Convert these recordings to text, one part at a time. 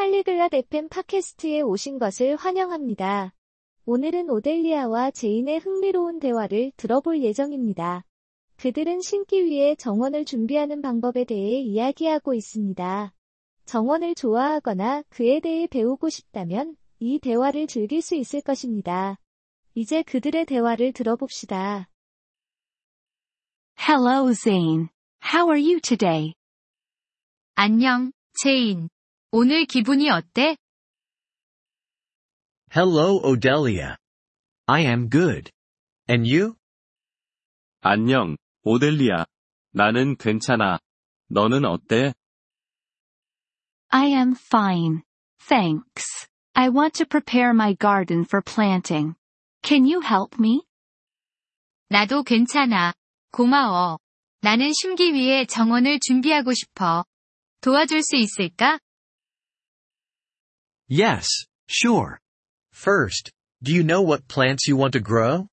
팔리글랏 FM 팟캐스트에 오신 것을 환영합니다. 오늘은 오델리아와 제인의 흥미로운 대화를 들어볼 예정입니다. 그들은 신기 위해 정원을 준비하는 방법에 대해 이야기하고 있습니다. 정원을 좋아하거나 그에 대해 배우고 싶다면 이 대화를 즐길 수 있을 것입니다. 이제 그들의 대화를 들어봅시다. Hello, Zane. How are you today? 안녕, 제인. 오늘 기분이 어때? Hello, Odelia. I am good. And you? 안녕, 오델리아. 나는 괜찮아. 너는 어때? I am fine. Thanks. I want to prepare my garden for planting. Can you help me? 나도 괜찮아. 고마워. 나는 심기 위해 정원을 준비하고 싶어. 도와줄 수 있을까? Yes, sure. First, do you know what plants you want to grow?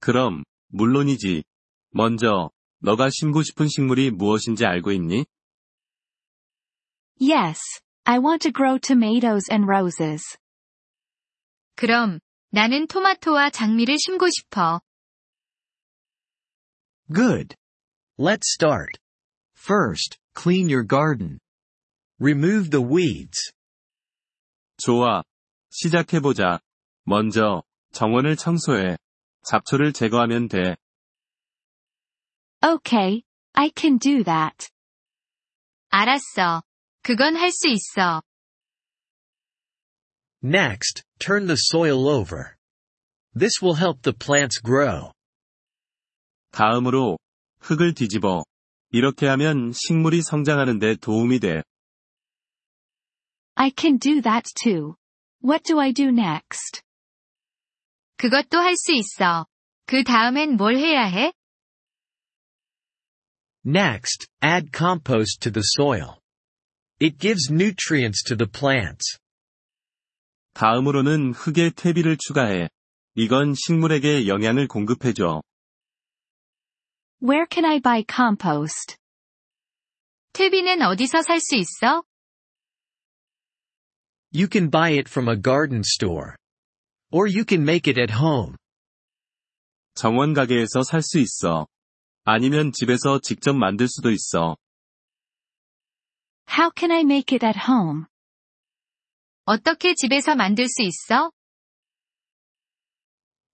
그럼, 물론이지. 먼저, 너가 심고 싶은 식물이 무엇인지 알고 있니? Yes. I want to grow tomatoes and roses. 그럼, 나는 토마토와 장미를 심고 싶어. Good. Let's start. First, clean your garden. Remove the weeds. 좋아. 시작해보자. 먼저, 정원을 청소해. 잡초를 제거하면 돼. Okay. I can do that. 알았어. 그건 할 수 있어. Next, turn the soil over. This will help the plants grow. 다음으로, 흙을 뒤집어. 이렇게 하면 식물이 성장하는 데 도움이 돼. I can do that too. What do I do next? 그것도 할 수 있어. 그 다음엔 뭘 해야 해? Next, add compost to the soil. It gives nutrients to the plants. 다음으로는 흙에 퇴비를 추가해. 이건 식물에게 영양을 공급해줘. Where can I buy compost? 퇴비는 어디서 살 수 있어? You can buy it from a garden store. Or you can make it at home. 정원 가게에서 살 수 있어. 아니면 집에서 직접 만들 수도 있어. How can I make it at home? 어떻게 집에서 만들 수 있어?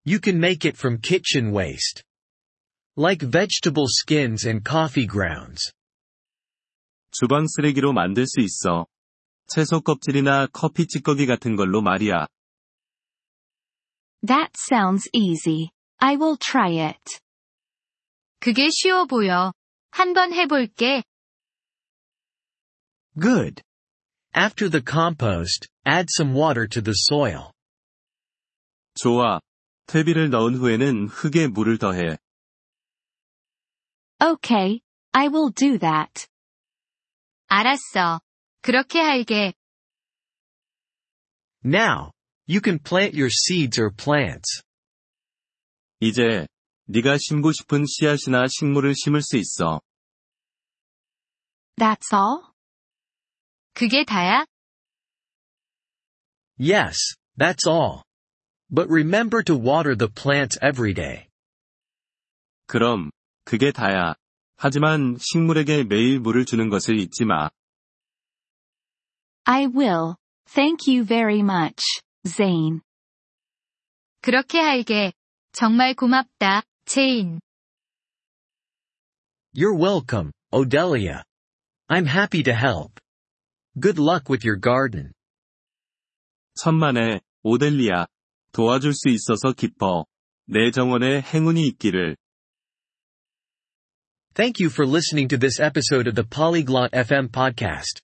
You can make it from kitchen waste. Like vegetable skins and coffee grounds. 주방 쓰레기로 만들 수 있어. 채소 껍질이나 커피 찌꺼기 같은 걸로 말이야. That sounds easy. I will try it. 그게 쉬워 보여. 한번 해볼게. Good. After the compost, add some water to the soil. 좋아. 퇴비를 넣은 후에는 흙에 물을 더해. Okay. I will do that. 알았어. 그렇게 할게. Now, you can plant your seeds or plants. 이제, 네가 심고 싶은 씨앗이나 식물을 심을 수 있어. That's all? 그게 다야? Yes, that's all. But remember to water the plants every day. 그럼, 그게 다야. 하지만 식물에게 매일 물을 주는 것을 잊지 마. I will. Thank you very much, Zane. 그렇게 할게. 정말 고맙다, 제인. You're welcome, Odelia. I'm happy to help. Good luck with your garden. 천만에, 오델리아. 도와줄 수 있어서 기뻐. 내 정원에 행운이 있기를. Thank you for listening to this episode of the Polyglot FM podcast.